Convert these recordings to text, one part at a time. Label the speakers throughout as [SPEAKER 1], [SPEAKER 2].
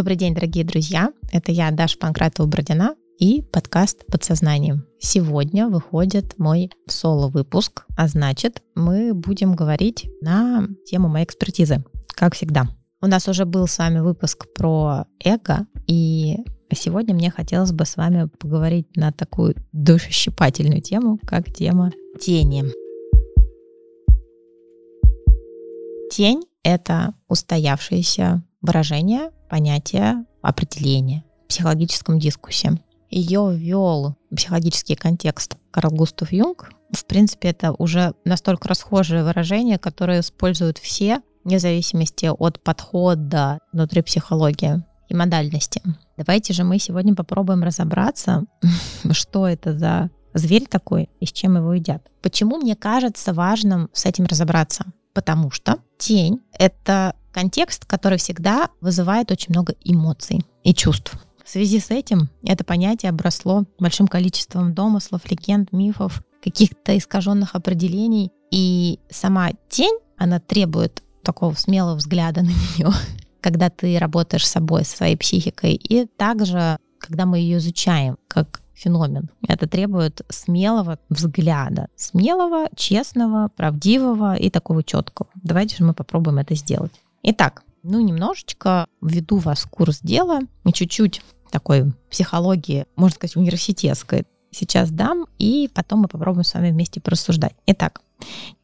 [SPEAKER 1] Добрый день, дорогие друзья. Это я, Даша Панкратова-Бродина и подкаст «Подсознанием». Сегодня выходит мой соло-выпуск, а значит, мы будем говорить на тему моей экспертизы, как всегда. У нас уже был с вами выпуск про эго, и сегодня мне хотелось бы с вами поговорить на такую душещипательную тему, как тема тени. Тень — это устоявшееся выражение, понятие, определение в психологическом дискуссии. Ее ввел психологический контекст Карл Густав Юнг. В принципе, это уже настолько расхожее выражение, которое используют все, вне зависимости от подхода внутри психологии и модальности. Давайте же мы сегодня попробуем разобраться, что это за зверь такой и с чем его едят. Почему мне кажется важным с этим разобраться? Потому что тень — это контекст, который всегда вызывает очень много эмоций и чувств. В связи с этим это понятие обросло большим количеством домыслов, легенд, мифов, каких-то искаженных определений. И сама тень, она требует такого смелого взгляда на нее, когда ты работаешь с собой, со своей психикой, и также, когда мы ее изучаем как феномен. Это требует смелого взгляда, смелого, честного, правдивого и такого четкого. Давайте же мы попробуем это сделать. Итак, ну немножечко введу вас в курс дела и чуть-чуть такой психологии, можно сказать, университетской сейчас дам, и потом мы попробуем с вами вместе порассуждать. Итак,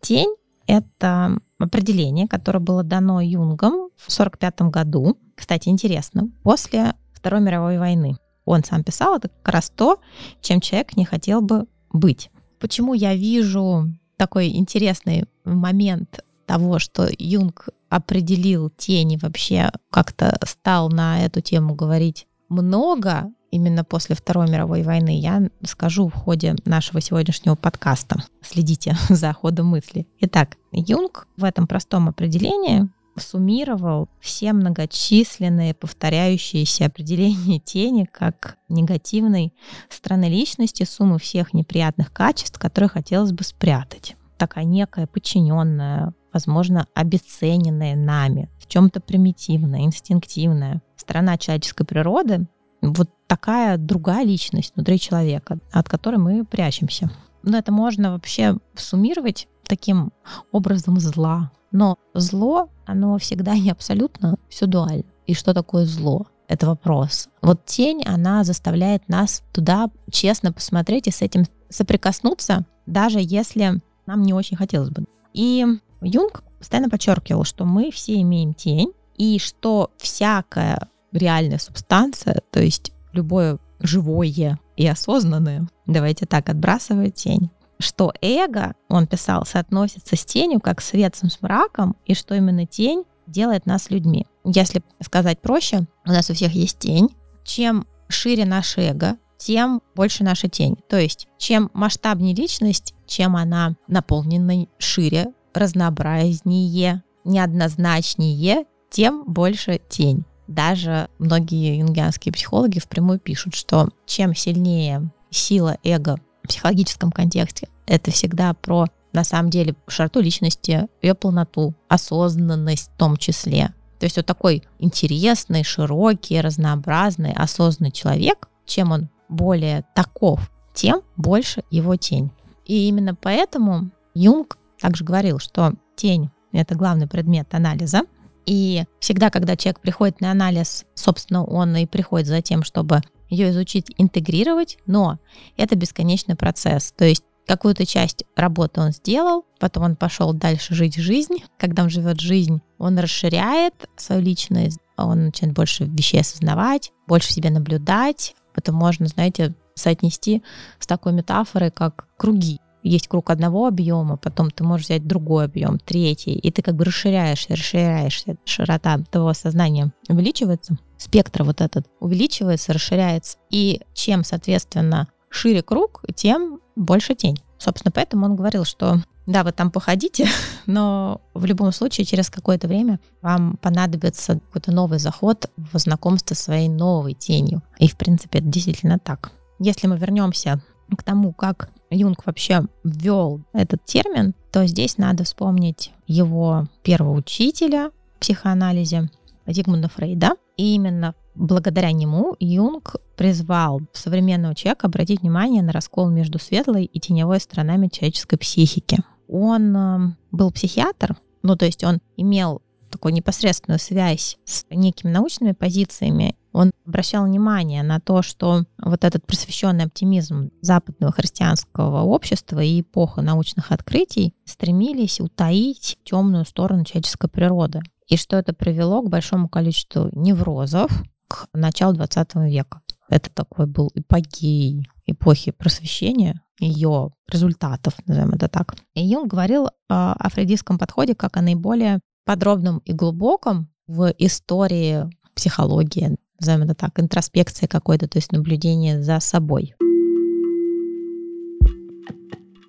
[SPEAKER 1] тень — это определение, которое было дано Юнгом в 1945 году. Кстати, интересно, после Второй мировой войны. Он сам писал, это как раз то, чем человек не хотел бы быть. Почему я вижу такой интересный момент того, что Юнг определил тени вообще, как-то стал на эту тему говорить много, именно после Второй мировой войны, я скажу в ходе нашего сегодняшнего подкаста. Следите за ходом мысли. Итак, Юнг в этом простом определении суммировал все многочисленные повторяющиеся определения тени как негативной стороны личности, суммы всех неприятных качеств, которые хотелось бы спрятать. Такая некая подчиненная, возможно, обесцененная нами, в чем-то примитивная, инстинктивная сторона человеческой природы, вот такая другая личность внутри человека, от которой мы прячемся. Но это можно вообще суммировать таким образом зла, но зло, оно всегда не абсолютно, все дуально. И что такое зло? Это вопрос. Вот тень, она заставляет нас туда честно посмотреть и с этим соприкоснуться, даже если нам не очень хотелось бы. И Юнг постоянно подчеркивал, что мы все имеем тень, и что всякая реальная субстанция, то есть любое живое и осознанное, давайте так, отбрасывает тень что эго, он писал, соотносится с тенью, как свет с мраком, и что именно тень делает нас людьми. Если сказать проще, у нас у всех есть тень. Чем шире наше эго, тем больше наша тень. То есть, чем масштабнее личность, чем она наполнена шире, разнообразнее, неоднозначнее, тем больше тень. Даже многие юнгианские психологи впрямую пишут, что чем сильнее сила эго психологическом контексте. Это всегда про, на самом деле, широту личности, ее полноту, осознанность в том числе. То есть вот такой интересный, широкий, разнообразный, осознанный человек, чем он более таков, тем больше его тень. И именно поэтому Юнг также говорил, что тень — это главный предмет анализа. И всегда, когда человек приходит на анализ, собственно, он и приходит за тем, чтобы ее изучить, интегрировать, но это бесконечный процесс. То есть какую-то часть работы он сделал, потом он пошел дальше жить жизнь. Когда он живет жизнь, он расширяет свою личность, он начинает больше вещей осознавать, больше в себе наблюдать. Это можно, знаете, соотнести с такой метафорой, как круги есть круг одного объема, потом ты можешь взять другой объем, третий, и ты как бы расширяешься, расширяешься, широта твоего сознания увеличивается, спектр вот этот увеличивается, расширяется, и чем, соответственно, шире круг, тем больше тень. Собственно, поэтому он говорил, что да, вы там походите, но в любом случае через какое-то время вам понадобится какой-то новый заход в знакомство с своей новой тенью. И, в принципе, это действительно так. Если мы вернемся к тому, как Юнг вообще ввел этот термин, то здесь надо вспомнить его первого учителя в психоанализе Зигмунда Фрейда. И именно благодаря нему Юнг призвал современного человека обратить внимание на раскол между светлой и теневой сторонами человеческой психики. Он э, был психиатр, ну то есть он имел такую непосредственную связь с некими научными позициями, он обращал внимание на то, что вот этот просвещенный оптимизм западного христианского общества и эпоха научных открытий стремились утаить темную сторону человеческой природы. И что это привело к большому количеству неврозов к началу 20 века. Это такой был эпогей эпохи просвещения, ее результатов, назовем это так. И Юнг говорил о фрейдистском подходе как о наиболее подробном и глубоком в истории психологии, назовем это так, интроспекции какой-то, то есть наблюдение за собой.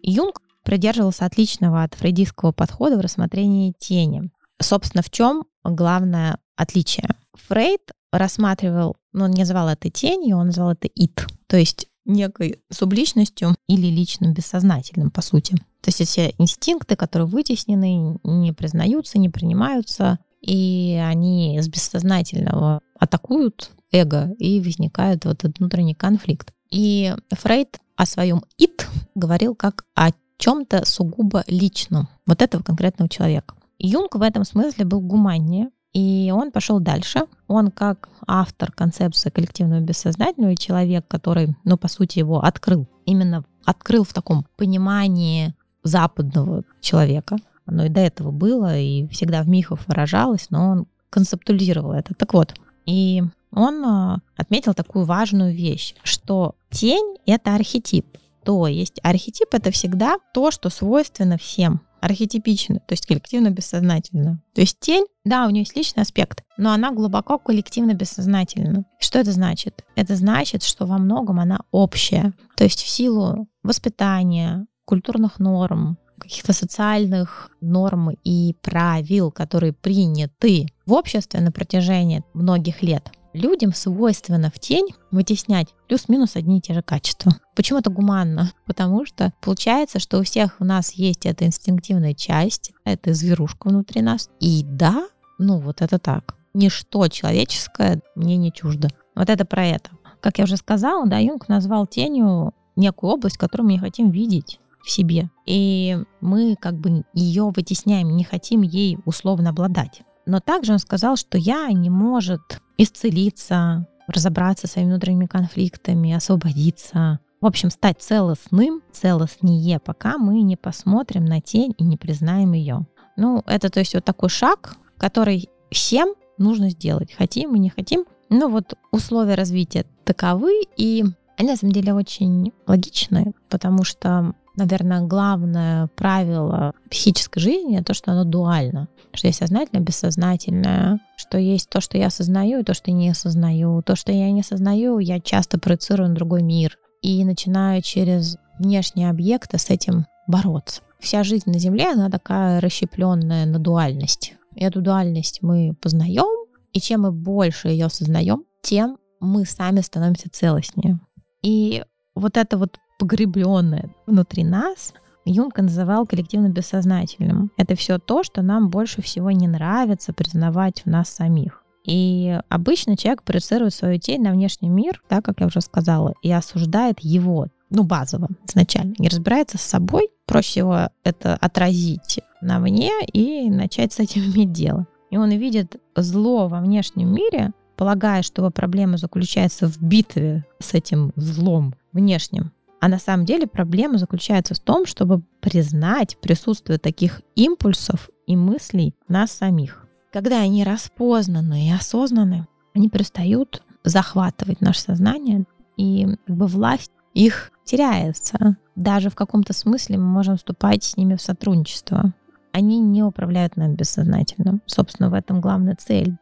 [SPEAKER 1] Юнг придерживался отличного от фрейдистского подхода в рассмотрении тени. Собственно, в чем главное отличие? Фрейд рассматривал, ну, он не называл это тенью, он называл это ит, то есть некой субличностью или личным бессознательным, по сути. То есть все инстинкты, которые вытеснены, не признаются, не принимаются, и они с бессознательного атакуют эго, и возникает вот этот внутренний конфликт. И Фрейд о своем «ит» говорил как о чем-то сугубо личном вот этого конкретного человека. Юнг в этом смысле был гуманнее, и он пошел дальше. Он как автор концепции коллективного бессознательного и человек, который, ну, по сути, его открыл. Именно открыл в таком понимании западного человека. Оно и до этого было, и всегда в мифах выражалось, но он концептуализировал это. Так вот, и он а, отметил такую важную вещь, что тень — это архетип. То есть архетип — это всегда то, что свойственно всем архетипично, то есть коллективно-бессознательно. То есть тень, да, у нее есть личный аспект, но она глубоко коллективно-бессознательна. Что это значит? Это значит, что во многом она общая. То есть в силу воспитания, культурных норм, каких-то социальных норм и правил, которые приняты в обществе на протяжении многих лет, людям свойственно в тень вытеснять плюс-минус одни и те же качества. Почему это гуманно? Потому что получается, что у всех у нас есть эта инстинктивная часть, эта зверушка внутри нас. И да, ну вот это так. Ничто человеческое мне не чуждо. Вот это про это. Как я уже сказала, да, Юнг назвал тенью некую область, которую мы не хотим видеть в себе. И мы как бы ее вытесняем, не хотим ей условно обладать. Но также он сказал, что я не может исцелиться, разобраться со своими внутренними конфликтами, освободиться. В общем, стать целостным, целостнее, пока мы не посмотрим на тень и не признаем ее. Ну, это то есть вот такой шаг, который всем нужно сделать. Хотим и не хотим. Ну вот условия развития таковы, и они на самом деле очень логичны, потому что наверное, главное правило психической жизни то, что оно дуально. Что есть сознательное, бессознательное, что есть то, что я осознаю, и то, что не осознаю. То, что я не осознаю, я часто проецирую на другой мир. И начинаю через внешние объекты с этим бороться. Вся жизнь на Земле, она такая расщепленная на дуальность. И эту дуальность мы познаем, и чем мы больше ее осознаем, тем мы сами становимся целостнее. И вот это вот погребленное внутри нас, Юнг называл коллективно бессознательным. Это все то, что нам больше всего не нравится признавать в нас самих. И обычно человек проецирует свою тень на внешний мир, так как я уже сказала, и осуждает его, ну, базово, изначально. Не разбирается с собой, проще всего это отразить на мне и начать с этим иметь дело. И он видит зло во внешнем мире, полагая, что его проблема заключается в битве с этим злом внешним, а на самом деле проблема заключается в том, чтобы признать присутствие таких импульсов и мыслей нас самих. Когда они распознаны и осознаны, они перестают захватывать наше сознание, и как бы власть их теряется. Даже в каком-то смысле мы можем вступать с ними в сотрудничество. Они не управляют нами бессознательно. Собственно, в этом главная цель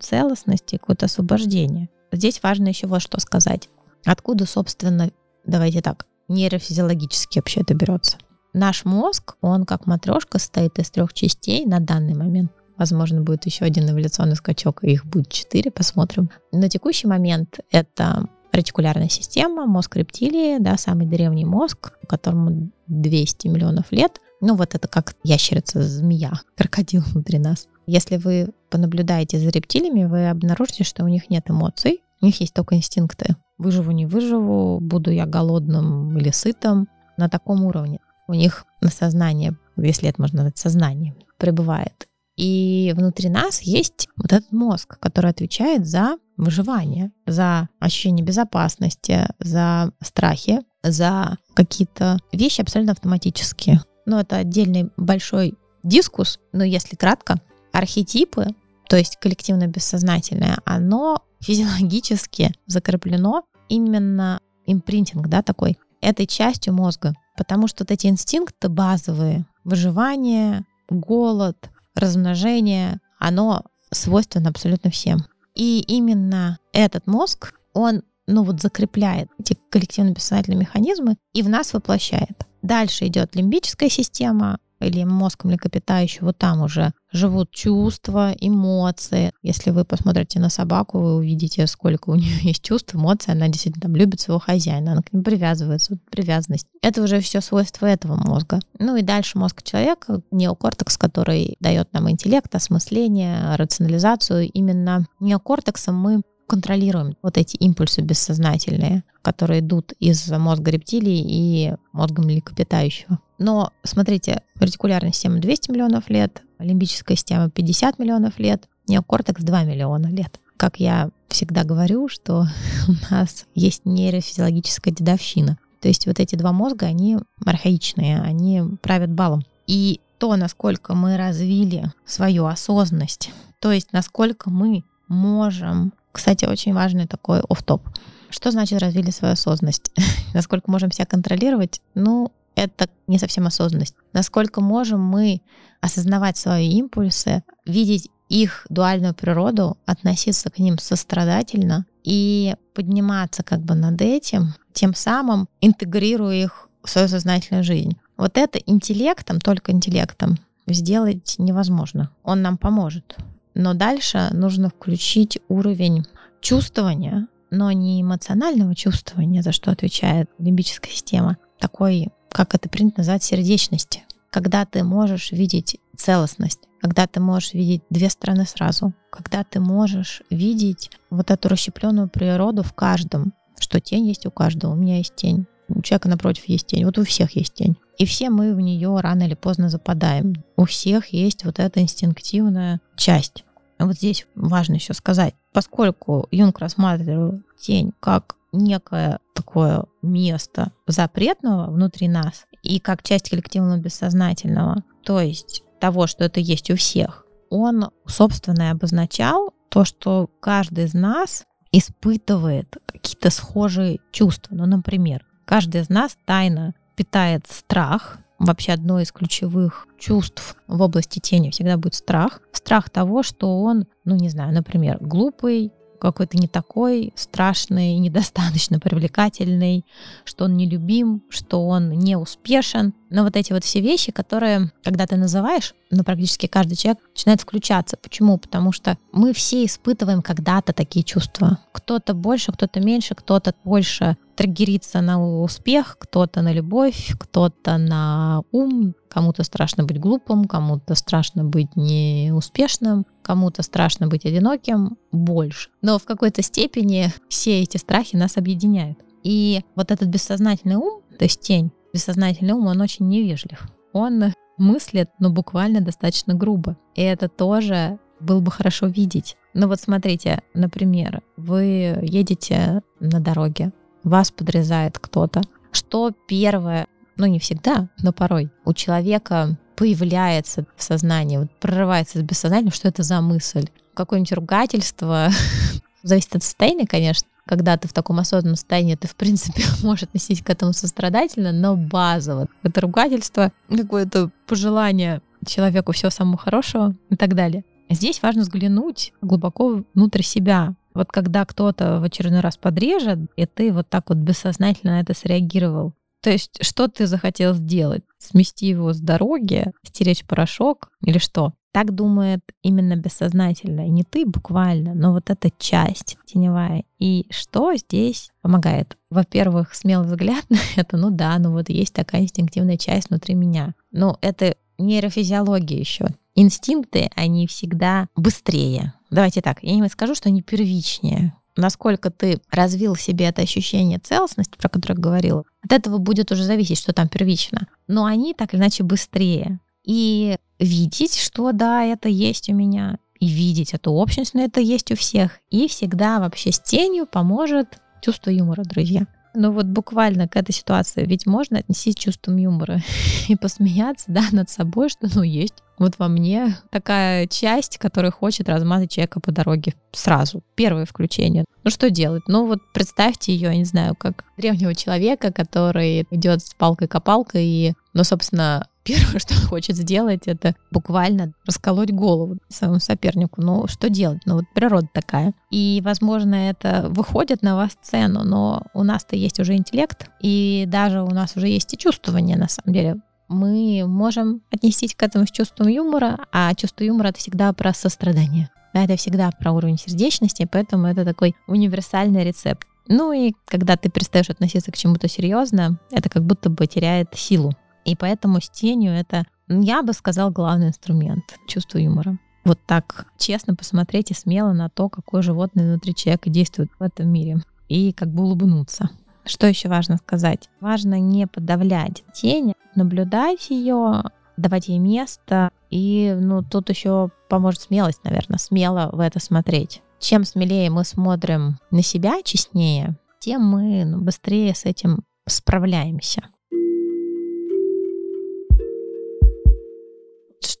[SPEAKER 1] целостности, какое-то освобождение. Здесь важно еще вот что сказать. Откуда, собственно, давайте так, нейрофизиологически вообще это берется. Наш мозг, он как матрешка состоит из трех частей на данный момент. Возможно, будет еще один эволюционный скачок, и их будет четыре, посмотрим. На текущий момент это ретикулярная система, мозг рептилии, да, самый древний мозг, которому 200 миллионов лет, Ну вот это как ящерица, змея, крокодил внутри нас. Если вы понаблюдаете за рептилиями, вы обнаружите, что у них нет эмоций, у них есть только инстинкты. Выживу, не выживу, буду я голодным или сытым, на таком уровне. У них на сознание, если это можно назвать сознанием, пребывает. И внутри нас есть вот этот мозг, который отвечает за выживание, за ощущение безопасности, за страхи, за какие-то вещи абсолютно автоматические. Но это отдельный большой дискус, но если кратко, архетипы, то есть коллективно-бессознательное, оно физиологически закреплено именно импринтинг, да, такой, этой частью мозга. Потому что вот эти инстинкты базовые, выживание, голод, размножение, оно свойственно абсолютно всем. И именно этот мозг, он ну вот закрепляет эти коллективно-бессознательные механизмы и в нас воплощает. Дальше идет лимбическая система, или мозг млекопитающего, там уже живут чувства, эмоции. Если вы посмотрите на собаку, вы увидите, сколько у нее есть чувств, эмоций. Она действительно там любит своего хозяина, она к нему привязывается, вот привязанность. Это уже все свойства этого мозга. Ну и дальше мозг человека, неокортекс, который дает нам интеллект, осмысление, рационализацию. Именно неокортексом мы контролируем вот эти импульсы бессознательные, которые идут из мозга рептилий и мозга млекопитающего. Но смотрите, ретикулярная система 200 миллионов лет, лимбическая система 50 миллионов лет, неокортекс 2 миллиона лет. Как я всегда говорю, что у нас есть нейрофизиологическая дедовщина. То есть вот эти два мозга, они архаичные, они правят балом. И то, насколько мы развили свою осознанность, то есть насколько мы можем кстати, очень важный такой оф топ Что значит развили свою осознанность? Насколько можем себя контролировать? Ну, это не совсем осознанность. Насколько можем мы осознавать свои импульсы, видеть их дуальную природу, относиться к ним сострадательно и подниматься как бы над этим, тем самым интегрируя их в свою сознательную жизнь. Вот это интеллектом, только интеллектом сделать невозможно. Он нам поможет. Но дальше нужно включить уровень чувствования, но не эмоционального чувствования, за что отвечает лимбическая система, такой, как это принято называть, сердечности. Когда ты можешь видеть целостность, когда ты можешь видеть две стороны сразу, когда ты можешь видеть вот эту расщепленную природу в каждом, что тень есть у каждого, у меня есть тень, у человека напротив есть тень, вот у всех есть тень. И все мы в нее рано или поздно западаем. У всех есть вот эта инстинктивная часть. Вот здесь важно еще сказать, поскольку Юнг рассматривал тень как некое такое место запретного внутри нас и как часть коллективного бессознательного, то есть того, что это есть у всех, он, собственно, обозначал то, что каждый из нас испытывает какие-то схожие чувства. Ну, например, каждый из нас тайно питает страх, вообще одно из ключевых чувств в области тени всегда будет страх. Страх того, что он, ну не знаю, например, глупый, какой-то не такой страшный, недостаточно привлекательный, что он нелюбим, что он не успешен. Но вот эти вот все вещи, которые, когда ты называешь, ну, практически каждый человек начинает включаться. Почему? Потому что мы все испытываем когда-то такие чувства. Кто-то больше, кто-то меньше, кто-то больше триггерится на успех, кто-то на любовь, кто-то на ум, кому-то страшно быть глупым, кому-то страшно быть неуспешным, кому-то страшно быть одиноким, больше. Но в какой-то степени все эти страхи нас объединяют. И вот этот бессознательный ум, то есть тень, бессознательный ум, он очень невежлив. Он мыслит, ну, буквально достаточно грубо. И это тоже было бы хорошо видеть. Ну вот смотрите, например, вы едете на дороге, вас подрезает кто-то. Что первое, ну не всегда, но порой у человека появляется в сознании, вот прорывается из бессознательного, что это за мысль. Какое-нибудь ругательство, зависит от состояния, конечно, когда ты в таком осознанном состоянии, ты, в принципе, можешь относиться к этому сострадательно, но базово. Это ругательство, какое-то пожелание человеку всего самого хорошего и так далее. Здесь важно взглянуть глубоко внутрь себя, вот когда кто-то в очередной раз подрежет, и ты вот так вот бессознательно на это среагировал, то есть что ты захотел сделать? Смести его с дороги, стеречь порошок или что? Так думает именно бессознательно. И не ты буквально, но вот эта часть теневая. И что здесь помогает? Во-первых, смелый взгляд на это, ну да, ну вот есть такая инстинктивная часть внутри меня. Ну, это нейрофизиология еще. Инстинкты, они всегда быстрее. Давайте так, я не скажу, что они первичнее. Насколько ты развил в себе это ощущение целостности, про которое я говорила, от этого будет уже зависеть, что там первично. Но они так или иначе быстрее. И видеть, что да, это есть у меня, и видеть эту общность, но это есть у всех. И всегда вообще с тенью поможет чувство юмора, друзья. Ну вот буквально к этой ситуации ведь можно отнести чувством юмора и посмеяться, да, над собой, что ну есть вот во мне такая часть, которая хочет размазать человека по дороге сразу. Первое включение. Ну что делать? Ну вот представьте ее, я не знаю, как древнего человека, который идет с палкой-копалкой и, ну, собственно, первое, что хочет сделать, это буквально расколоть голову своему сопернику. Ну, что делать? Ну, вот природа такая. И, возможно, это выходит на вас цену, но у нас-то есть уже интеллект, и даже у нас уже есть и чувствование, на самом деле. Мы можем отнестись к этому с чувством юмора, а чувство юмора — это всегда про сострадание. Да, это всегда про уровень сердечности, поэтому это такой универсальный рецепт. Ну и когда ты перестаешь относиться к чему-то серьезно, это как будто бы теряет силу. И поэтому с тенью это, я бы сказал, главный инструмент чувство юмора. Вот так честно посмотреть и смело на то, какое животное внутри человека действует в этом мире. И как бы улыбнуться. Что еще важно сказать? Важно не подавлять тень, наблюдать ее, давать ей место. И ну, тут еще поможет смелость, наверное, смело в это смотреть. Чем смелее мы смотрим на себя, честнее, тем мы ну, быстрее с этим справляемся.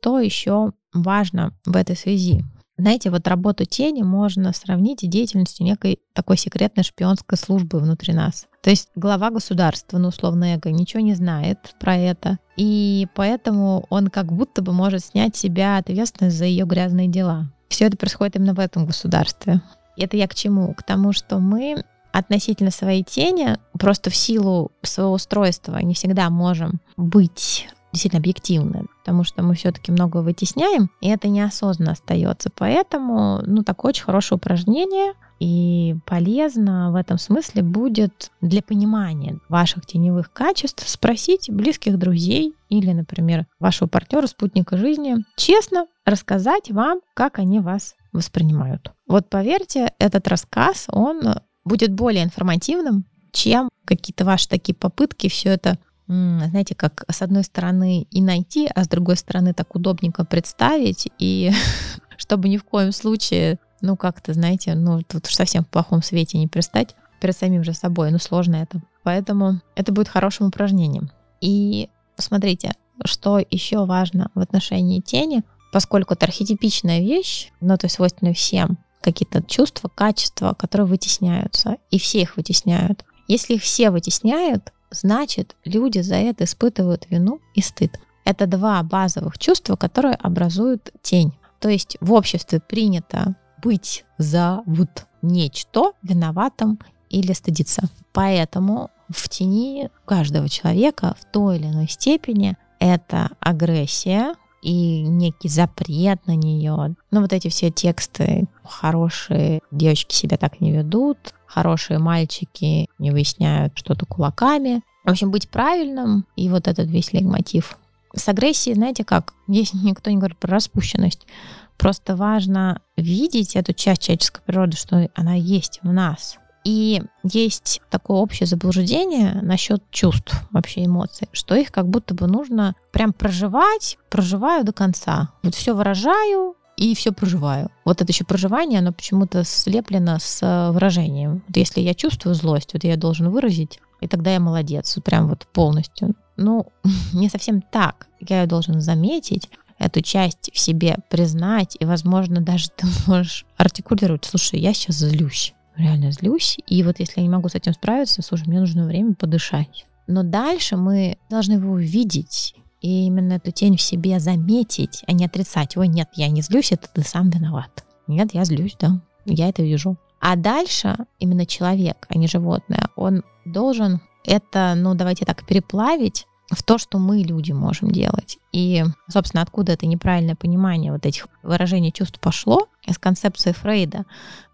[SPEAKER 1] Что еще важно в этой связи? Знаете, вот работу тени можно сравнить с деятельностью некой такой секретной шпионской службы внутри нас. То есть глава государства, ну, условно, эго, ничего не знает про это. И поэтому он как будто бы может снять себя ответственность за ее грязные дела. Все это происходит именно в этом государстве. Это я к чему? К тому, что мы относительно своей тени просто в силу своего устройства не всегда можем быть действительно объективны, потому что мы все-таки много вытесняем, и это неосознанно остается. Поэтому, ну, такое очень хорошее упражнение, и полезно в этом смысле будет для понимания ваших теневых качеств спросить близких друзей или, например, вашего партнера, спутника жизни, честно рассказать вам, как они вас воспринимают. Вот поверьте, этот рассказ, он будет более информативным, чем какие-то ваши такие попытки все это знаете, как с одной стороны и найти, а с другой стороны так удобненько представить, и чтобы ни в коем случае, ну как-то, знаете, ну тут уж совсем в плохом свете не пристать перед самим же собой, ну сложно это. Поэтому это будет хорошим упражнением. И смотрите, что еще важно в отношении тени, поскольку это архетипичная вещь, ну то есть свойственна всем, какие-то чувства, качества, которые вытесняются, и все их вытесняют. Если их все вытесняют, значит, люди за это испытывают вину и стыд. Это два базовых чувства, которые образуют тень. То есть в обществе принято быть за вот нечто виноватым или стыдиться. Поэтому в тени каждого человека в той или иной степени это агрессия и некий запрет на нее. Ну вот эти все тексты хорошие девочки себя так не ведут, хорошие мальчики не выясняют что-то кулаками. В общем, быть правильным и вот этот весь лейтмотив. С агрессией, знаете как, здесь никто не говорит про распущенность. Просто важно видеть эту часть человеческой природы, что она есть в нас. И есть такое общее заблуждение насчет чувств, вообще эмоций, что их как будто бы нужно прям проживать, проживаю до конца. Вот все выражаю, и все проживаю. Вот это еще проживание, оно почему-то слеплено с э, выражением. Вот если я чувствую злость, вот я должен выразить, и тогда я молодец, прям вот полностью. Ну, не совсем так. Я должен заметить, эту часть в себе признать, и, возможно, даже ты можешь артикулировать, слушай, я сейчас злюсь, реально злюсь, и вот если я не могу с этим справиться, слушай, мне нужно время подышать. Но дальше мы должны его увидеть и именно эту тень в себе заметить, а не отрицать. Ой, нет, я не злюсь, это ты сам виноват. Нет, я злюсь, да, я это вижу. А дальше именно человек, а не животное, он должен это, ну давайте так, переплавить в то, что мы, люди, можем делать. И, собственно, откуда это неправильное понимание вот этих выражений чувств пошло? Из концепции Фрейда.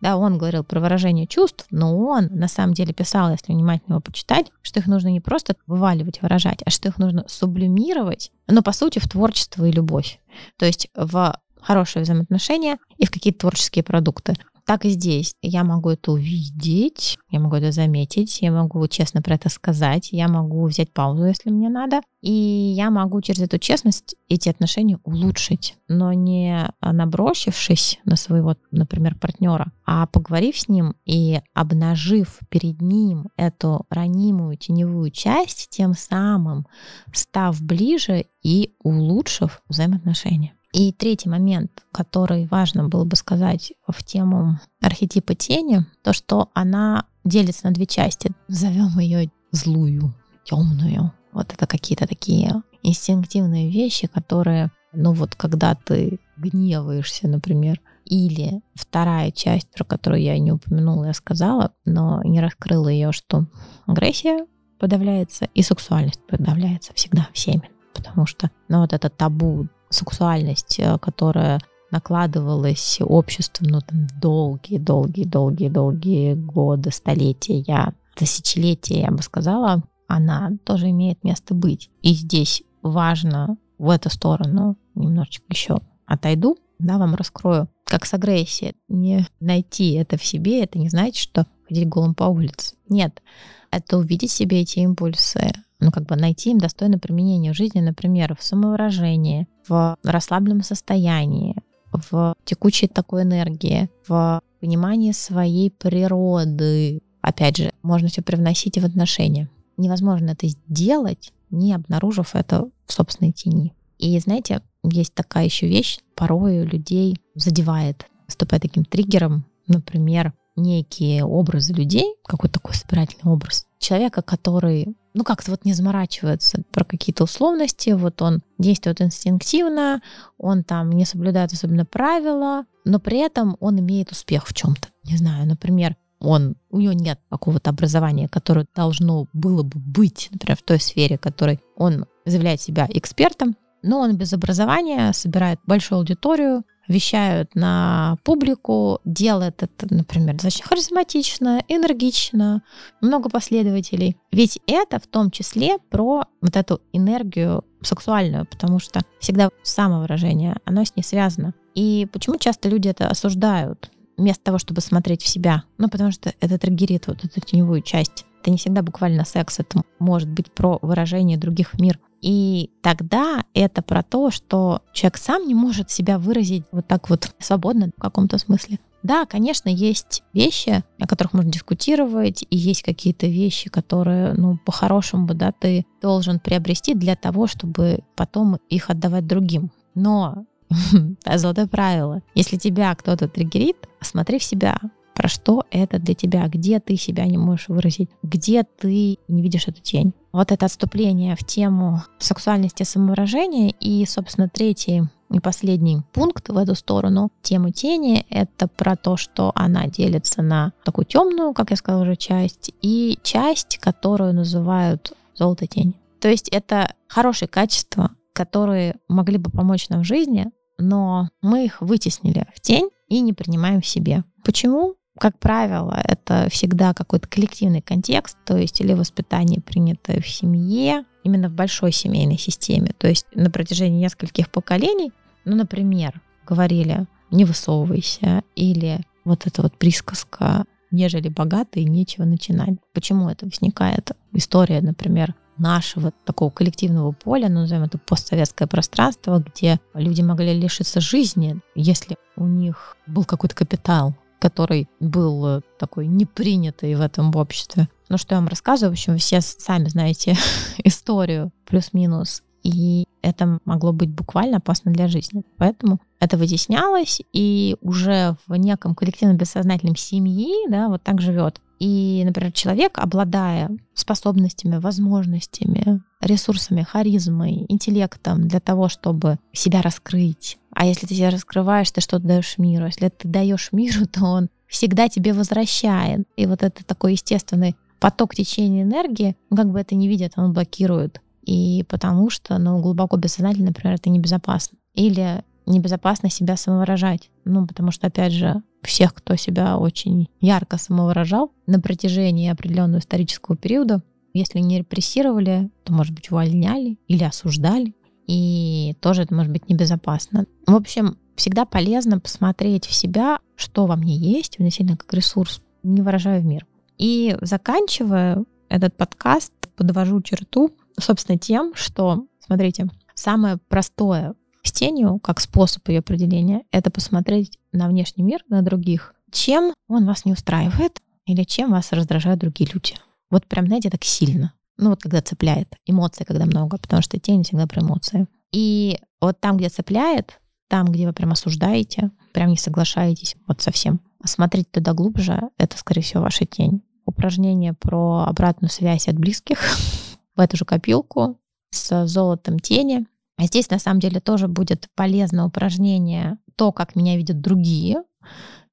[SPEAKER 1] Да, он говорил про выражение чувств, но он на самом деле писал, если внимательно его почитать, что их нужно не просто вываливать, выражать, а что их нужно сублимировать, но по сути в творчество и любовь. То есть в хорошие взаимоотношения и в какие-то творческие продукты. Так и здесь. Я могу это увидеть, я могу это заметить, я могу честно про это сказать, я могу взять паузу, если мне надо, и я могу через эту честность эти отношения улучшить, но не набросившись на своего, например, партнера, а поговорив с ним и обнажив перед ним эту ранимую теневую часть, тем самым став ближе и улучшив взаимоотношения. И третий момент, который важно было бы сказать в тему архетипа тени, то, что она делится на две части. Назовем ее злую, темную. Вот это какие-то такие инстинктивные вещи, которые, ну вот когда ты гневаешься, например, или вторая часть, про которую я не упомянула, я сказала, но не раскрыла ее, что агрессия подавляется и сексуальность подавляется всегда всеми. Потому что ну, вот это табу сексуальность, э, которая накладывалась обществом ну, там, долгие, долгие, долгие, долгие годы, столетия, тысячелетия, я бы сказала, она тоже имеет место быть. И здесь важно в эту сторону немножечко еще отойду, да, вам раскрою, как с агрессией. Не найти это в себе, это не значит, что ходить голым по улице. Нет, это увидеть себе эти импульсы, ну, как бы найти им достойное применение в жизни, например, в самовыражении, в расслабленном состоянии, в текучей такой энергии, в понимании своей природы. Опять же, можно все привносить в отношения. Невозможно это сделать, не обнаружив это в собственной тени. И знаете, есть такая еще вещь, порой людей задевает, выступает таким триггером, например, некие образы людей, какой-то такой собирательный образ человека, который ну, как-то вот не заморачивается про какие-то условности, вот он действует инстинктивно, он там не соблюдает особенно правила, но при этом он имеет успех в чем-то. Не знаю, например, он, у него нет какого-то образования, которое должно было бы быть, например, в той сфере, которой он заявляет себя экспертом, но он без образования собирает большую аудиторию, вещают на публику, делает это, например, достаточно харизматично, энергично, много последователей. Ведь это в том числе про вот эту энергию сексуальную, потому что всегда самовыражение, оно с ней связано. И почему часто люди это осуждают? вместо того, чтобы смотреть в себя. Ну, потому что это триггерит вот эту теневую часть. Это не всегда буквально секс, это может быть про выражение других мир. И тогда это про то, что человек сам не может себя выразить вот так вот свободно в каком-то смысле. Да, конечно, есть вещи, о которых можно дискутировать, и есть какие-то вещи, которые, ну, по-хорошему, да, ты должен приобрести для того, чтобы потом их отдавать другим. Но золотое правило, если тебя кто-то триггерит, смотри в себя, про что это для тебя, где ты себя не можешь выразить, где ты не видишь эту тень. Вот это отступление в тему сексуальности самовыражения. И, собственно, третий и последний пункт в эту сторону тему тени — это про то, что она делится на такую темную, как я сказала уже, часть, и часть, которую называют золото тень. То есть это хорошие качества, которые могли бы помочь нам в жизни, но мы их вытеснили в тень и не принимаем в себе. Почему? Как правило, это всегда какой-то коллективный контекст, то есть или воспитание принято в семье, именно в большой семейной системе, то есть на протяжении нескольких поколений, ну, например, говорили «не высовывайся» или вот эта вот присказка «нежели богатый, нечего начинать». Почему это возникает? История, например, нашего такого коллективного поля, ну, назовем это постсоветское пространство, где люди могли лишиться жизни, если у них был какой-то капитал, который был э, такой непринятый в этом обществе. Ну, что я вам рассказываю, в общем, вы все сами знаете историю плюс-минус. И это могло быть буквально опасно для жизни. Поэтому это вытеснялось, и уже в неком коллективном бессознательном семьи, да, вот так живет. И, например, человек, обладая способностями, возможностями, ресурсами, харизмой, интеллектом для того, чтобы себя раскрыть. А если ты себя раскрываешь, ты что-то даешь миру. Если ты даешь миру, то он всегда тебе возвращает. И вот это такой естественный поток течения энергии, как бы это не видят, он блокирует и потому что, ну, глубоко бессознательно, например, это небезопасно. Или небезопасно себя самовыражать. Ну, потому что, опять же, всех, кто себя очень ярко самовыражал на протяжении определенного исторического периода, если не репрессировали, то, может быть, увольняли или осуждали. И тоже это может быть небезопасно. В общем, всегда полезно посмотреть в себя, что во мне есть, действительно как ресурс, не выражаю в мир. И заканчивая этот подкаст, подвожу черту, собственно, тем, что, смотрите, самое простое с тенью, как способ ее определения, это посмотреть на внешний мир, на других, чем он вас не устраивает или чем вас раздражают другие люди. Вот прям, знаете, так сильно. Ну вот когда цепляет. Эмоции, когда много, потому что тень всегда про эмоции. И вот там, где цепляет, там, где вы прям осуждаете, прям не соглашаетесь вот совсем. Смотреть туда глубже, это, скорее всего, ваша тень. Упражнение про обратную связь от близких в эту же копилку с золотом тени. А здесь, на самом деле, тоже будет полезное упражнение то, как меня видят другие.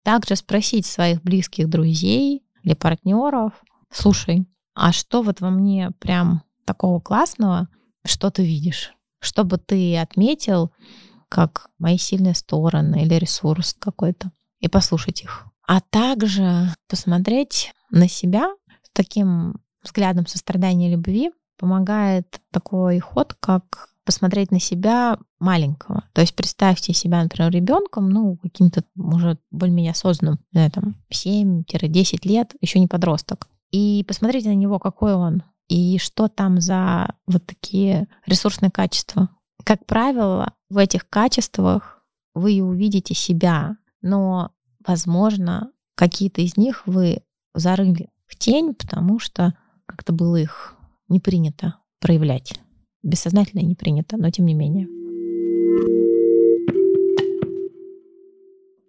[SPEAKER 1] Также спросить своих близких друзей или партнеров, слушай, а что вот во мне прям такого классного, что ты видишь? Что бы ты отметил как мои сильные стороны или ресурс какой-то, и послушать их. А также посмотреть на себя с таким взглядом сострадания и любви помогает такой ход, как посмотреть на себя маленького. То есть представьте себя, например, ребенком, ну, каким-то, может, более-менее осознанным, не там, 7-10 лет, еще не подросток. И посмотрите на него, какой он, и что там за вот такие ресурсные качества. Как правило, в этих качествах вы и увидите себя, но, возможно, какие-то из них вы зарыли в тень, потому что как-то было их не принято проявлять бессознательно не принято, но тем не менее.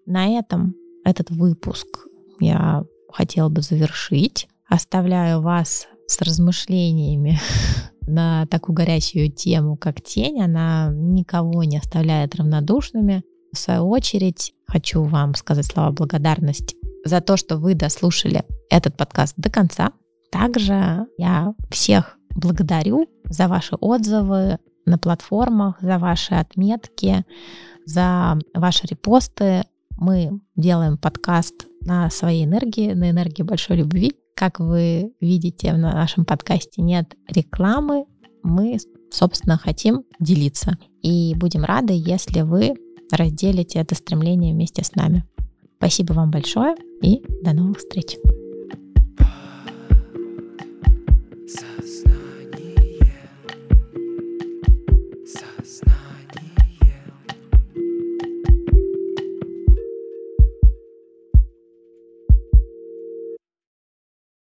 [SPEAKER 1] На этом этот выпуск я хотела бы завершить. Оставляю вас с размышлениями на такую горячую тему, как тень. Она никого не оставляет равнодушными. В свою очередь, хочу вам сказать слова благодарности за то, что вы дослушали этот подкаст до конца. Также я всех благодарю за ваши отзывы на платформах, за ваши отметки, за ваши репосты. Мы делаем подкаст на своей энергии, на энергии большой любви. Как вы видите, в нашем подкасте нет рекламы. Мы, собственно, хотим делиться. И будем рады, если вы разделите это стремление вместе с нами. Спасибо вам большое и до новых встреч.